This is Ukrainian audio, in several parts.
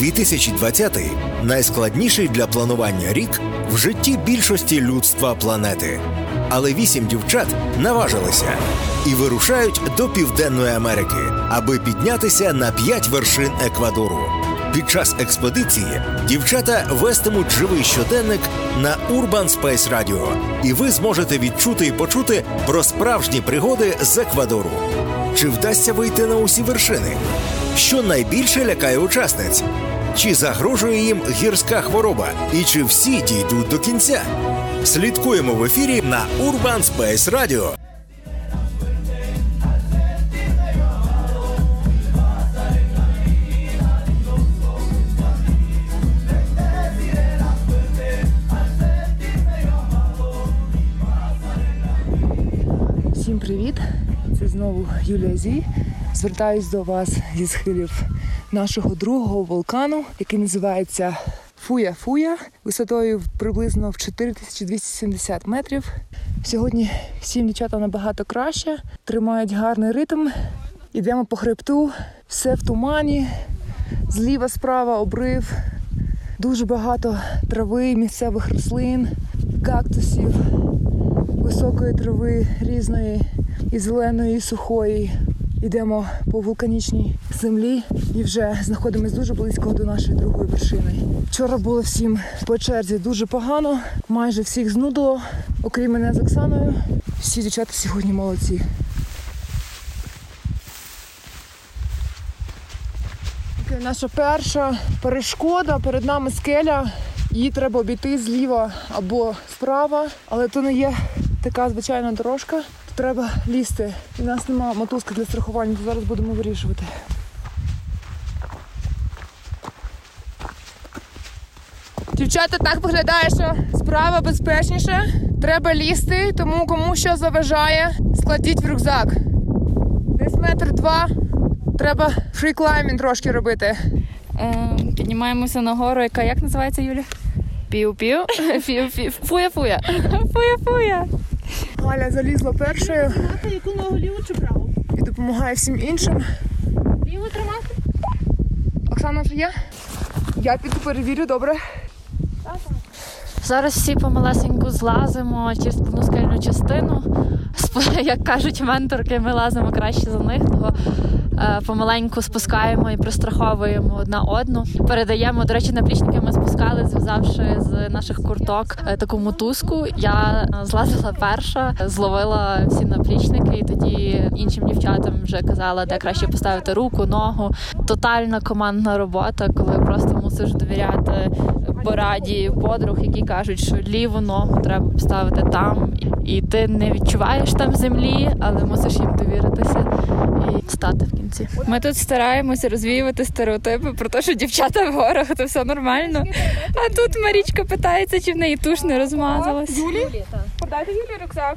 2020 – найскладніший для планування рік в житті більшості людства планети. Але вісім дівчат наважилися і вирушають до Південної Америки, аби піднятися на п'ять вершин Еквадору. Під час експедиції дівчата вестимуть живий щоденник на Urban Space Radio, і ви зможете відчути і почути про справжні пригоди з Еквадору. Чи вдасться вийти на усі вершини? Що найбільше лякає учасниць? Чи загрожує їм гірська хвороба? І чи всі дійдуть до кінця? Слідкуємо в ефірі на Urban Space Radio. Всім привіт! Це знову Юлія Зі. Звертаюсь до вас зі схилів нашого другого вулкану, який називається Фуя Фуя, висотою приблизно в 4270 метрів. Сьогодні всім дівчата набагато краще, тримають гарний ритм. Йдемо по хребту, все в тумані, зліва, справа обрив, дуже багато трави, місцевих рослин, кактусів високої трави різної і зеленої, і сухої. Йдемо по вулканічній землі і вже знаходимося дуже близько до нашої другої вершини. Вчора було всім по черзі дуже погано, майже всіх знудило, окрім мене з Оксаною. Всі дівчата сьогодні молодці. Наша перша перешкода перед нами скеля. Її треба обійти зліва або справа, але то не є така звичайна дорожка. Треба лізти. У нас немає мотузки для страхування, то зараз будемо вирішувати. Дівчата так виглядає, що справа безпечніше. Треба лізти, тому кому що заважає, складіть в рюкзак. Десь метр два. Треба фріклаймінг трошки робити. Е, піднімаємося на гору, яка як називається Юля? Пів-пів. Фуя-фуя. Фуя-фуя. Галя залізла першою Яку ногу ліву чи праву? і допомагає всім іншим. Ліву тримати? Оксана вже є? Я піду перевірю, добре. Зараз всі помалесеньку злазимо через повну скельну частину. Як кажуть менторки, ми лазимо краще за них, того помаленьку спускаємо і пристраховуємо одна одну. Передаємо, до речі, наплічники ми спускали, зв'язавши з наших курток е, таку мотузку. Я е, злазила перша, зловила всі наплічники, і тоді іншим дівчатам вже казала, де краще поставити руку, ногу. Тотальна командна робота, коли просто мусиш довіряти пораді подруг, які кажуть, що ліву ногу треба поставити там, і ти не відчуваєш там землі, але мусиш їм довіритися і стати в кінці. Ми тут стараємося розвіювати стереотипи про те, що дівчата в горах, то все нормально. А тут Марічка питається, чи в неї туш не розмазалась. Юлі? Подайте Юлі рюкзак.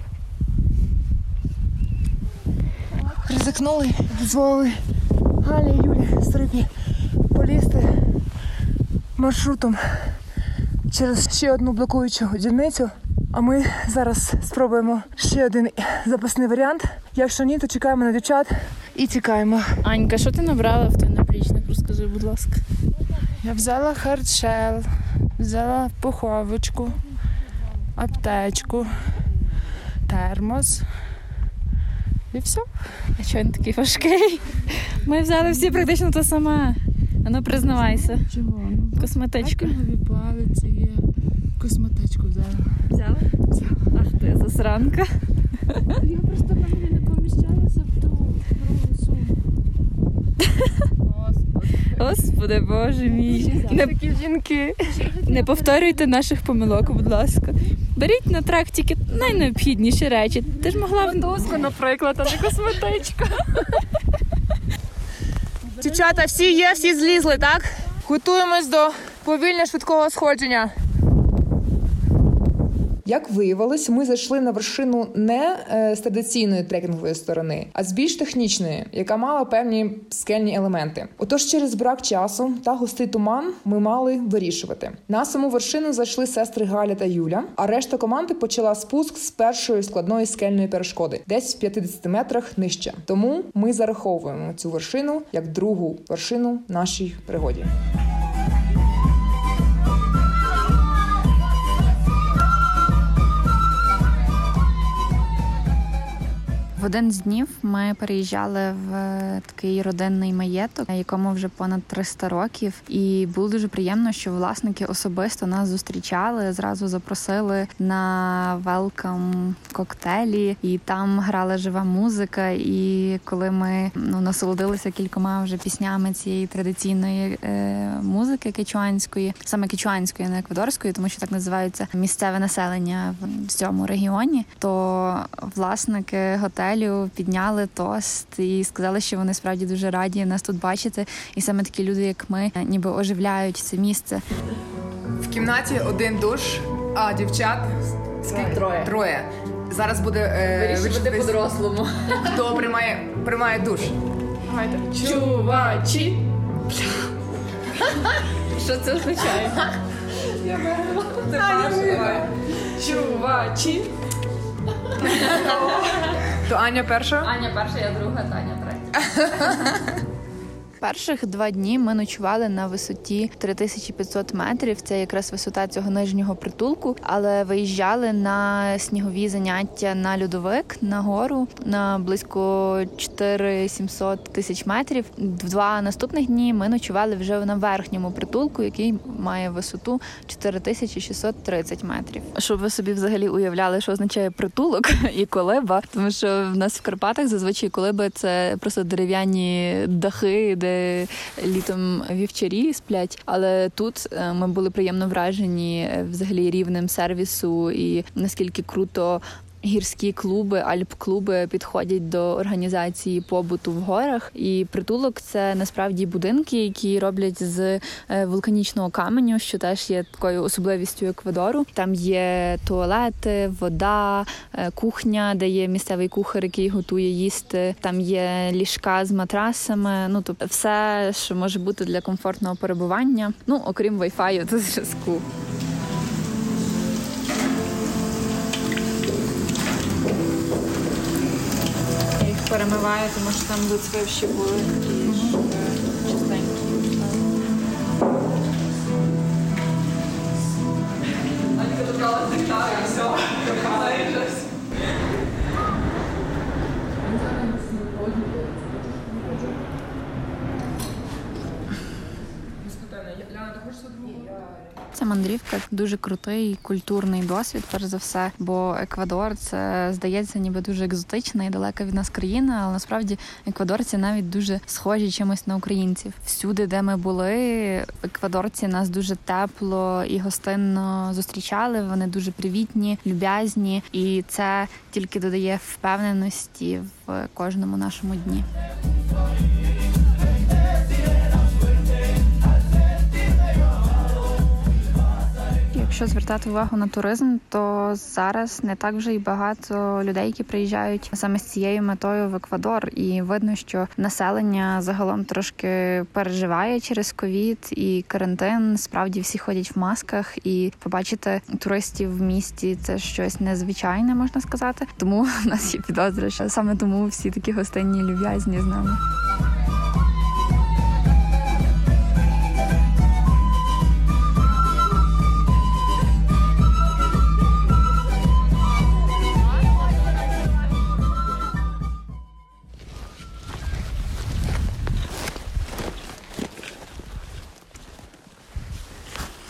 Ризикнули, дозволили Галі і Юлі стрибні полізти маршрутом через ще одну блокуючу дільницю. А ми зараз спробуємо ще один запасний варіант. Якщо ні, то чекаємо на дівчат і тікаємо. Анька, що ти набрала в той наплічник? Розкажи, будь ласка. Я взяла хардшел, взяла пуховочку, аптечку, термос. І все. А чого він такий важкий? Ми взяли всі практично те саме. А ну признавайся. Чого? Ну, Косметичку. Нові палиці є. Косметичку взяла. Взяла? Ах ти засранка. Я просто в мене не поміщалася в ту другу сумку. Господи Боже мій. Не, Такі жінки. не повторюйте наших помилок, будь ласка. Беріть на трак тільки найнеобхідніші речі. Ти ж могла б Мотузку, наприклад, а не косметичка. Дівчата, всі є, всі злізли, так? Готуємось до повільно швидкого сходження. Як виявилось, ми зайшли на вершину не е, з традиційної трекінгової сторони, а з більш технічної, яка мала певні скельні елементи. Отож, через брак часу та густий туман ми мали вирішувати. На саму вершину зайшли сестри Галя та Юля, а решта команди почала спуск з першої складної скельної перешкоди, десь в 50 метрах нижче. Тому ми зараховуємо цю вершину як другу вершину нашій пригоді. В один з днів ми переїжджали в такий родинний маєток, якому вже понад 300 років, і було дуже приємно, що власники особисто нас зустрічали. Зразу запросили на велкам коктейлі, і там грала жива музика. І коли ми ну насолодилися кількома вже піснями цієї традиційної е, музики кечуанської, саме кечуанської, не еквадорської, тому що так називається місцеве населення в цьому регіоні, то власники готелю підняли тост і сказали, що вони справді дуже раді нас тут бачити. І саме такі люди, як ми, ніби оживляють це місце. В кімнаті один душ, а дівчат скільки? Троє. Троє. Зараз буде е, вирішити, по-дорослому. хто приймає, приймає душ. Чувачі! Що це означає? Чувачі! То Аня перша. Аня перша, я друга, Таня третя. Перших два дні ми ночували на висоті 3500 метрів. Це якраз висота цього нижнього притулку. Але виїжджали на снігові заняття на льодовик на гору на близько 4700 тисяч метрів. Два наступних дні ми ночували вже на верхньому притулку, який має висоту 4630 метрів. Щоб ви собі взагалі уявляли, що означає притулок і колиба, тому що в нас в Карпатах зазвичай колиби це просто дерев'яні дахи, де літом вівчарі сплять. Але тут е, ми були приємно вражені е, взагалі рівнем сервісу і наскільки круто. Гірські клуби, альп-клуби підходять до організації побуту в горах. І притулок це насправді будинки, які роблять з е, вулканічного каменю, що теж є такою особливістю Еквадору. Там є туалети, вода, е, кухня, де є місцевий кухар, який готує їсти. Там є ліжка з матрасами. Ну тобто, все, що може бути для комфортного перебування. Ну окрім вайфаю та зв'язку. Їх перемиваю, тому що там вицвивші були і чистенькі. Ця мандрівка дуже крутий культурний досвід, перш за все. Бо Еквадор це здається, ніби дуже екзотична і далека від нас країна, але насправді еквадорці навіть дуже схожі чимось на українців. Всюди, де ми були, еквадорці нас дуже тепло і гостинно зустрічали. Вони дуже привітні, люб'язні, і це тільки додає впевненості в кожному нашому дні. Якщо звертати увагу на туризм, то зараз не так вже й багато людей, які приїжджають саме з цією метою в Еквадор, і видно, що населення загалом трошки переживає через ковід і карантин. Справді всі ходять в масках, і побачити туристів в місті це щось незвичайне, можна сказати. Тому в нас є підозра, що саме тому всі такі гостинні люб'язні з нами.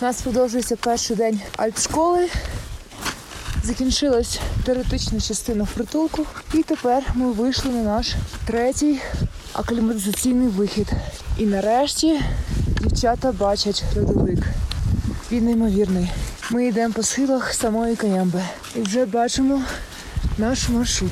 У нас продовжується перший день альпшколи. Закінчилась теоретична частина притулку. І тепер ми вийшли на наш третій акліматизаційний вихід. І нарешті дівчата бачать льодовик. Він неймовірний. Ми йдемо по схилах самої Каямби. І вже бачимо наш маршрут.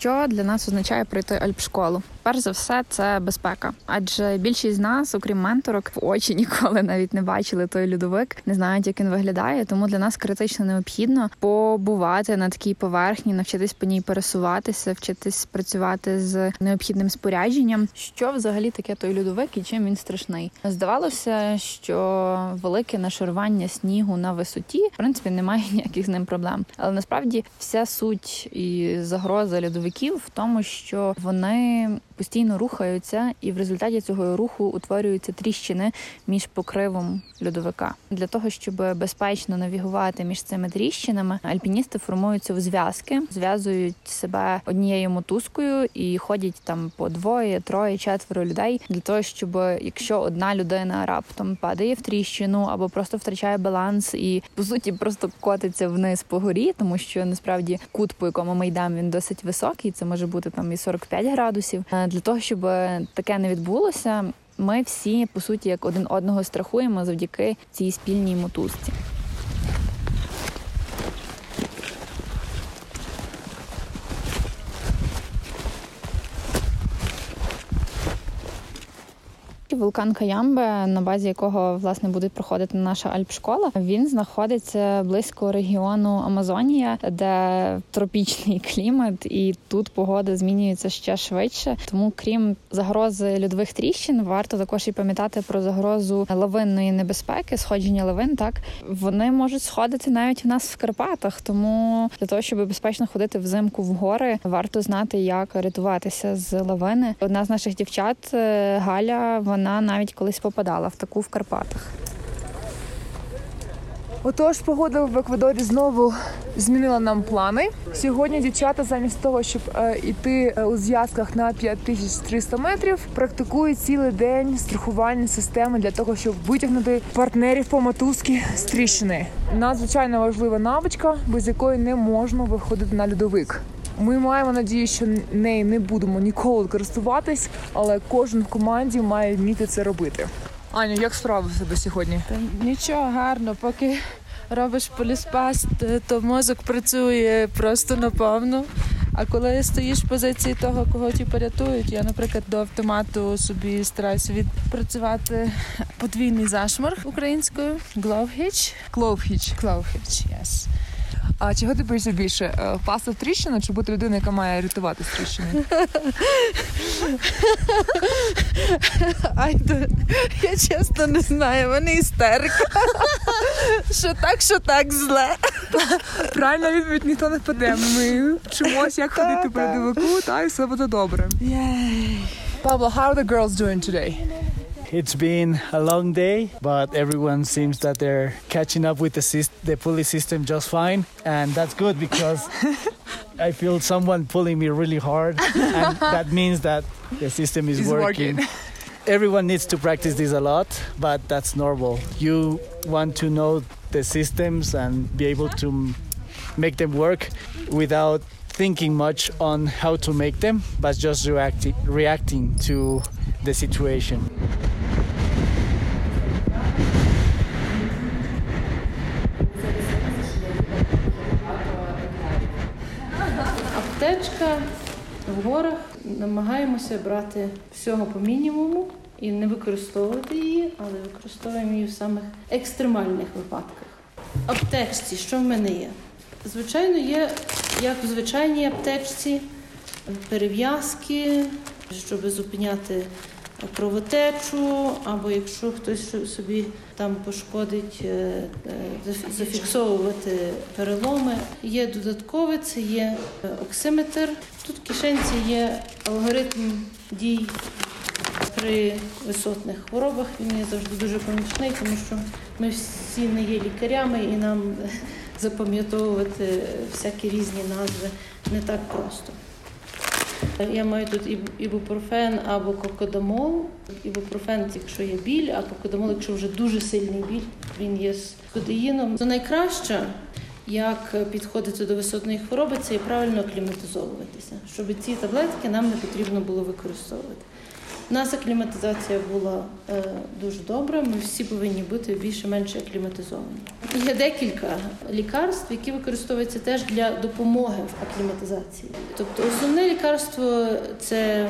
Що для нас означає пройти альпшколу? Перш за все, це безпека. Адже більшість з нас, окрім менторок, в очі ніколи навіть не бачили той льодовик, не знають, як він виглядає. Тому для нас критично необхідно побувати на такій поверхні, навчитись по ній пересуватися, вчитись працювати з необхідним спорядженням. Що взагалі таке той льодовик і чим він страшний? Здавалося, що велике нашарування снігу на висоті в принципі немає ніяких з ним проблем. Але насправді вся суть і загроза льодовиків в тому, що вони постійно рухаються, і в результаті цього руху утворюються тріщини між покривом льодовика. Для того щоб безпечно навігувати між цими тріщинами, альпіністи формуються в зв'язки, зв'язують себе однією мотузкою і ходять там по двоє, троє, четверо людей для того, щоб якщо одна людина раптом падає в тріщину або просто втрачає баланс і по суті просто котиться вниз по горі, тому що насправді кут, по якому ми йдемо, він досить високий. Це може бути там і 45 градусів. Для того щоб таке не відбулося, ми всі по суті як один одного страхуємо завдяки цій спільній мотузці. Вулкан Каямбе, на базі якого власне буде проходити наша альпшкола, він знаходиться близько регіону Амазонія, де тропічний клімат, і тут погода змінюється ще швидше. Тому, крім загрози льодових тріщин, варто також і пам'ятати про загрозу лавинної небезпеки, сходження лавин. Так вони можуть сходити навіть в нас в Карпатах. Тому для того, щоб безпечно ходити взимку в гори, варто знати, як рятуватися з лавини. Одна з наших дівчат е, Галя, вона навіть колись попадала в таку в Карпатах. Отож, погода в Еквадорі знову змінила нам плани. Сьогодні дівчата, замість того, щоб е, йти е, у зв'язках на 5300 метрів, практикують цілий день страхувальні системи для того, щоб витягнути партнерів по мотузки з тріщини. Надзвичайно важлива навичка, без якої не можна виходити на льодовик. Ми маємо надію, що нею не будемо ніколи користуватись, але кожен в команді має вміти це робити. Аню, як справи в себе сьогодні? Та Нічого гарно, поки робиш поліспаст, то мозок працює просто наповну. А коли стоїш в позиції того, кого ті порятують, я, наприклад, до автомату собі стараюся відпрацювати подвійний зашморг українською Glove Клоуфіч. Glove yes. А чого ти боїшся більше? Е, Впасти в тріщину чи бути людиною, яка має рятувати з тріщини? Я чесно не знаю, вони істерика. Що так, що так зле. Правильна відповідь ніхто не впаде. Ми вчимось, як ходити по льодовику, та і все буде добре. Павло, how are the girls doing today? It's been a long day, but everyone seems that they're catching up with the, syst- the pulley system just fine, and that's good because I feel someone pulling me really hard, and that means that the system is It's working. working. Everyone needs to practice this a lot, but that's normal. You want to know the systems and be able to m- make them work without thinking much on how to make them, but just reacting reacting to the situation. Намагаємося брати всього по мінімуму і не використовувати її, але використовуємо її в самих екстремальних випадках. Аптечці, що в мене є? Звичайно, є як в звичайній аптечці перев'язки, щоб зупиняти кровотечу, або якщо хтось собі там пошкодить, е, е, зафіксовувати переломи. Є додаткове, це є е, оксиметр. Тут в кишенці є алгоритм дій при висотних хворобах. Він є завжди дуже помічний, тому що ми всі не є лікарями і нам запам'ятовувати всякі різні назви не так просто. Я маю тут іб- ібупрофен або кокодамол. Ібупрофен, якщо є біль, а кокодамол, якщо вже дуже сильний біль, він є з кодеїном. То найкраще, як підходити до висотної хвороби, це і правильно акліматизовуватися, щоб ці таблетки нам не потрібно було використовувати. У нас акліматизація була е, дуже добра. Ми всі повинні бути більше-менше акліматизовані. Є декілька лікарств, які використовуються теж для допомоги в акліматизації. Тобто, основне лікарство це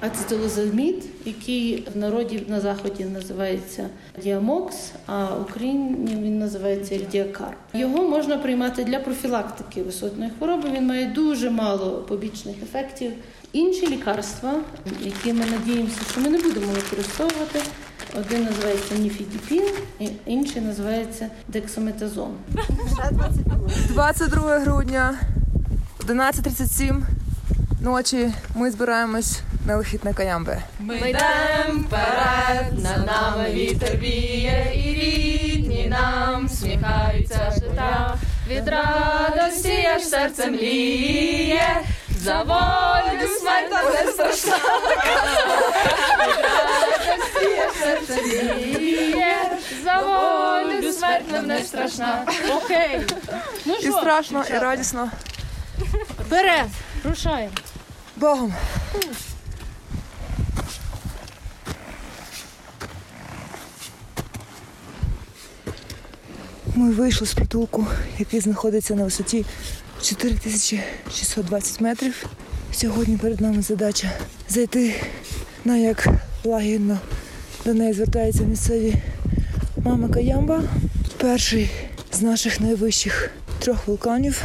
ацетилозамід, який в народі на заході називається діамокс, а в Україні він називається ельдіакар. Його можна приймати для профілактики висотної хвороби. Він має дуже мало побічних ефектів. Інші лікарства, які ми надіємося, що ми не будемо використовувати. Один називається ніфідіпін, інший називається дексаметазон. 22 грудня, 11.37 ночі. Ми збираємось на вихід на каямби. Ми йдем вперед, над нами вітер віє, і рідні нам сміхаються життя. Від радості аж серце мліє, за волю смерть не страшна. За волю смерть нам не страшна. Окей. Ну І страшно, і радісно. Вперед! Рушаємо. Богом. Ми вийшли з притулку, який знаходиться на висоті 4620 метрів. Сьогодні перед нами задача зайти на як лагідно до неї звертаються місцеві мама Каямба. Перший з наших найвищих трьох вулканів.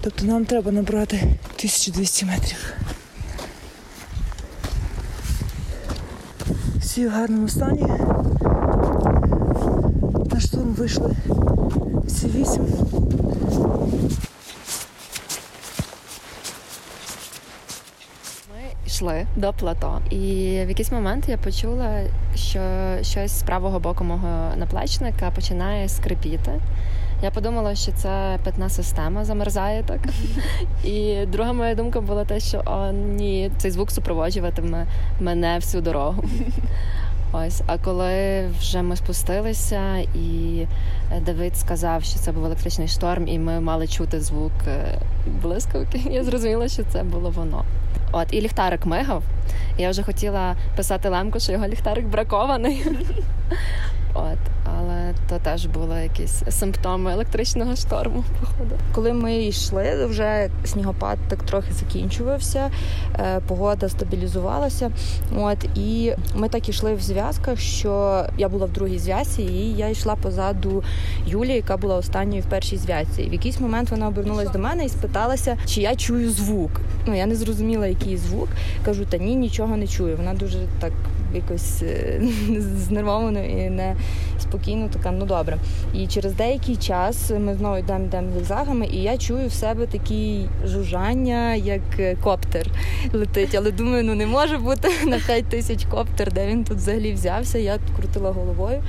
Тобто нам треба набрати 1200 метрів. Всі в гарному стані. На штурм вийшли всі вісім. Ми йшли до плато, і в якийсь момент я почула, що щось з правого боку мого наплечника починає скрипіти. Я подумала, що це питна система замерзає так. І друга моя думка була те, що о, ні, цей звук супроводжуватиме мене всю дорогу. Ось, а коли вже ми спустилися, і Давид сказав, що це був електричний шторм, і ми мали чути звук е, блискавки, я зрозуміла, що це було воно. От, і ліхтарик мигав. Я вже хотіла писати Лемку, що його ліхтарик бракований. От, то теж були якісь симптоми електричного шторму, походу. Коли ми йшли, вже снігопад так трохи закінчувався, е, погода стабілізувалася. От і ми так ішли в зв'язках, що я була в другій зв'язці, і я йшла позаду Юлі, яка була останньою в першій зв'язці. В якийсь момент вона обернулась до мене і спиталася, чи я чую звук. Ну я не зрозуміла, який звук. Кажу, та ні, нічого не чую. Вона дуже так якось е, знервовано і не спокійно така, ну добре. І через деякий час ми знову йдемо йдемо зігзагами, і я чую в себе такі жужжання, як е, коптер летить. Але думаю, ну не може бути на 5 тисяч коптер, де він тут взагалі взявся. Я крутила головою.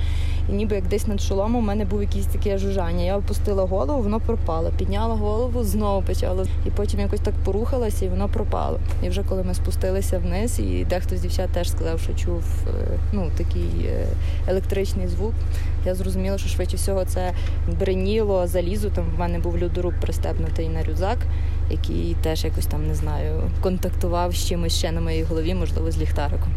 І ніби як десь над шоломом у мене був якийсь таке жужжання. Я опустила голову, воно пропало. Підняла голову, знову почало. І потім якось так порухалася, і воно пропало. І вже коли ми спустилися вниз, і дехто з дівчат теж сказав, що чув е, ну, такий е, електричний звук. Я зрозуміла, що швидше всього це бреніло залізо. Там в мене був льодоруб пристебнутий на рюкзак, який теж якось там не знаю, контактував з чимось ще на моїй голові, можливо, з ліхтариком.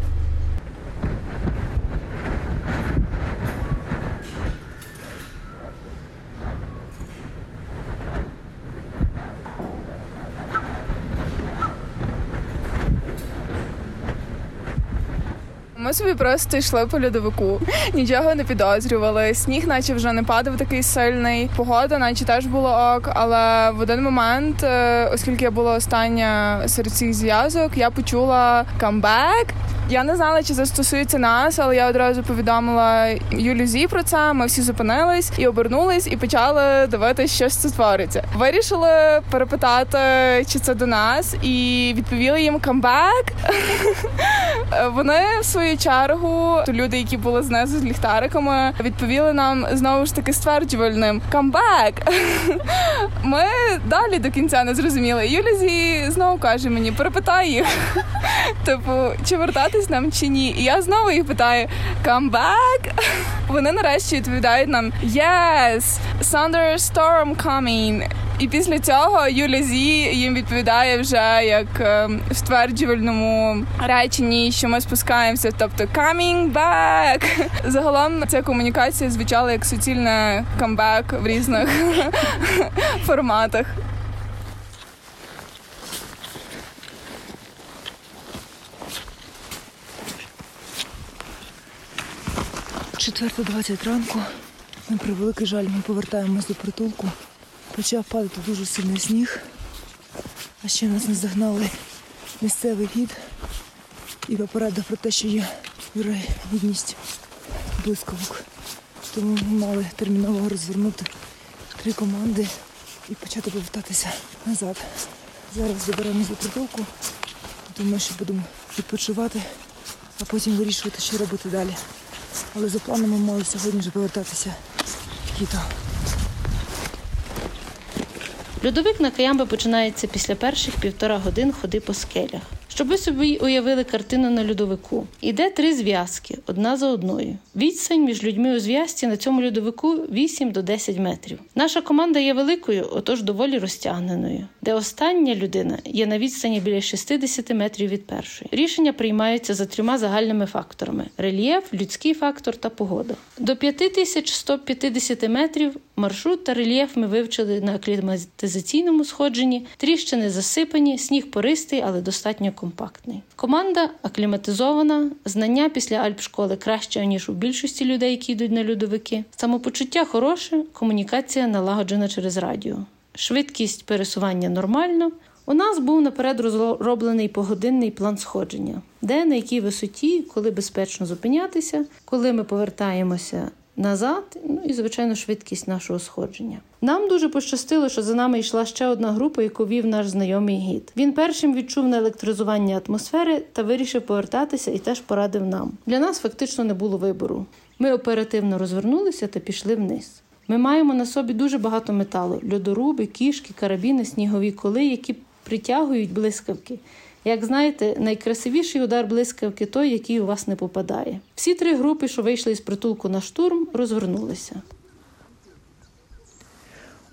Собі просто йшли по льодовику, нічого не підозрювали. Сніг, наче вже не падав такий сильний. Погода, наче теж було ок. Але в один момент, е, оскільки я була остання серед цих зв'язок, я почула камбек. Я не знала, чи це стосується нас, але я одразу повідомила Юлі Зі про це. Ми всі зупинились і обернулись, і почали дивитися, що це твориться. Вирішили перепитати, чи це до нас, і відповіли їм камбек. Вони в свою чергу, то люди, які були знизу з ліхтариками, відповіли нам знову ж таки стверджувальним камбек. Ми далі до кінця не зрозуміли. Юля Зі знову каже мені, перепитай їх. Типу, чи вертатись нам чи ні? І я знову їх питаю камбек. Вони нарешті відповідають нам Yes, thunderstorm coming. І після цього Юля Зі їм відповідає вже як е, в стверджувальному реченні, що ми спускаємося, тобто coming back. Загалом ця комунікація звучала як суцільне камбек в різних форматах. Четверта 20 ранку. На превеликий жаль, ми повертаємось до притулку. Почав падати дуже сильний сніг. А ще нас не загнали місцевий гід і попередив про те, що є вірогідність блискавок. Тому ми мали терміново розвернути три команди і почати повертатися назад. Зараз доберемося до притулку. Думаю, що будемо відпочивати, а потім вирішувати, що робити далі. Але за планом ми мали сьогодні вже повертатися в Кіто. Льодовик на Каямби починається після перших півтора годин ходи по скелях. Щоб ви собі уявили картину на льодовику. Іде три зв'язки, одна за одною. Відстань між людьми у зв'язці на цьому льодовику 8 до 10 метрів. Наша команда є великою, отож доволі розтягненою, де остання людина є на відстані біля 60 метрів від першої. Рішення приймаються за трьома загальними факторами: рельєф, людський фактор та погода. До 5150 метрів маршрут та рельєф ми вивчили на акліматизаційному сходженні. Тріщини засипані, сніг пористий, але достатньо компактний. Команда акліматизована, знання після альпшколи краще ніж у більшості людей, які йдуть на льодовики. Самопочуття хороше, комунікація налагоджена через радіо. Швидкість пересування нормально. У нас був наперед розроблений погодинний план сходження, де на якій висоті, коли безпечно зупинятися, коли ми повертаємося назад, ну і звичайно швидкість нашого сходження. Нам дуже пощастило, що за нами йшла ще одна група, яку вів наш знайомий гід. Він першим відчув наелектризування атмосфери та вирішив повертатися і теж порадив нам. Для нас фактично не було вибору. Ми оперативно розвернулися та пішли вниз. Ми маємо на собі дуже багато металу: льодоруби, кішки, карабіни, снігові коли, які притягують блискавки. Як знаєте, найкрасивіший удар блискавки той, який у вас не попадає. Всі три групи, що вийшли із притулку на штурм, розвернулися.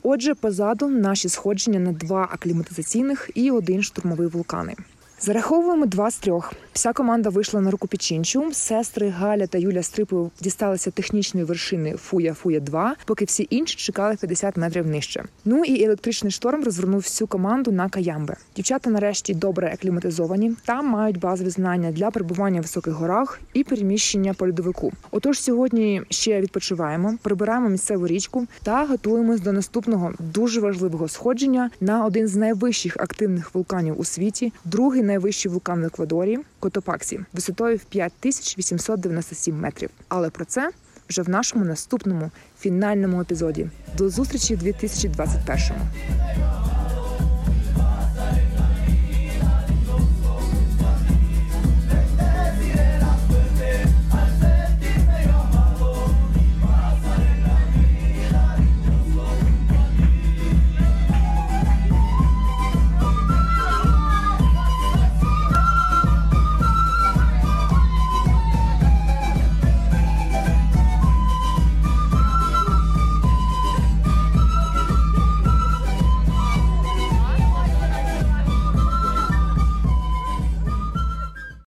Отже, позаду наші сходження на два акліматизаційних і один штурмовий вулкани. Зараховуємо два з трьох. Вся команда вийшла на руку Пічінчу. Сестри Галя та Юля Стрипов дісталися технічної вершини Фуя Фуя 2 поки всі інші чекали 50 метрів нижче. Ну і електричний шторм розвернув всю команду на Каямбе. Дівчата нарешті добре акліматизовані. Там мають базові знання для перебування в високих горах і переміщення по льодовику. Отож, сьогодні ще відпочиваємо, прибираємо місцеву річку та готуємось до наступного дуже важливого сходження на один з найвищих активних вулканів у світі, другий найвищий вулкан в Еквадорі Котопаксі висотою в 5897 метрів. Але про це вже в нашому наступному фінальному епізоді. До зустрічі в 2021-му.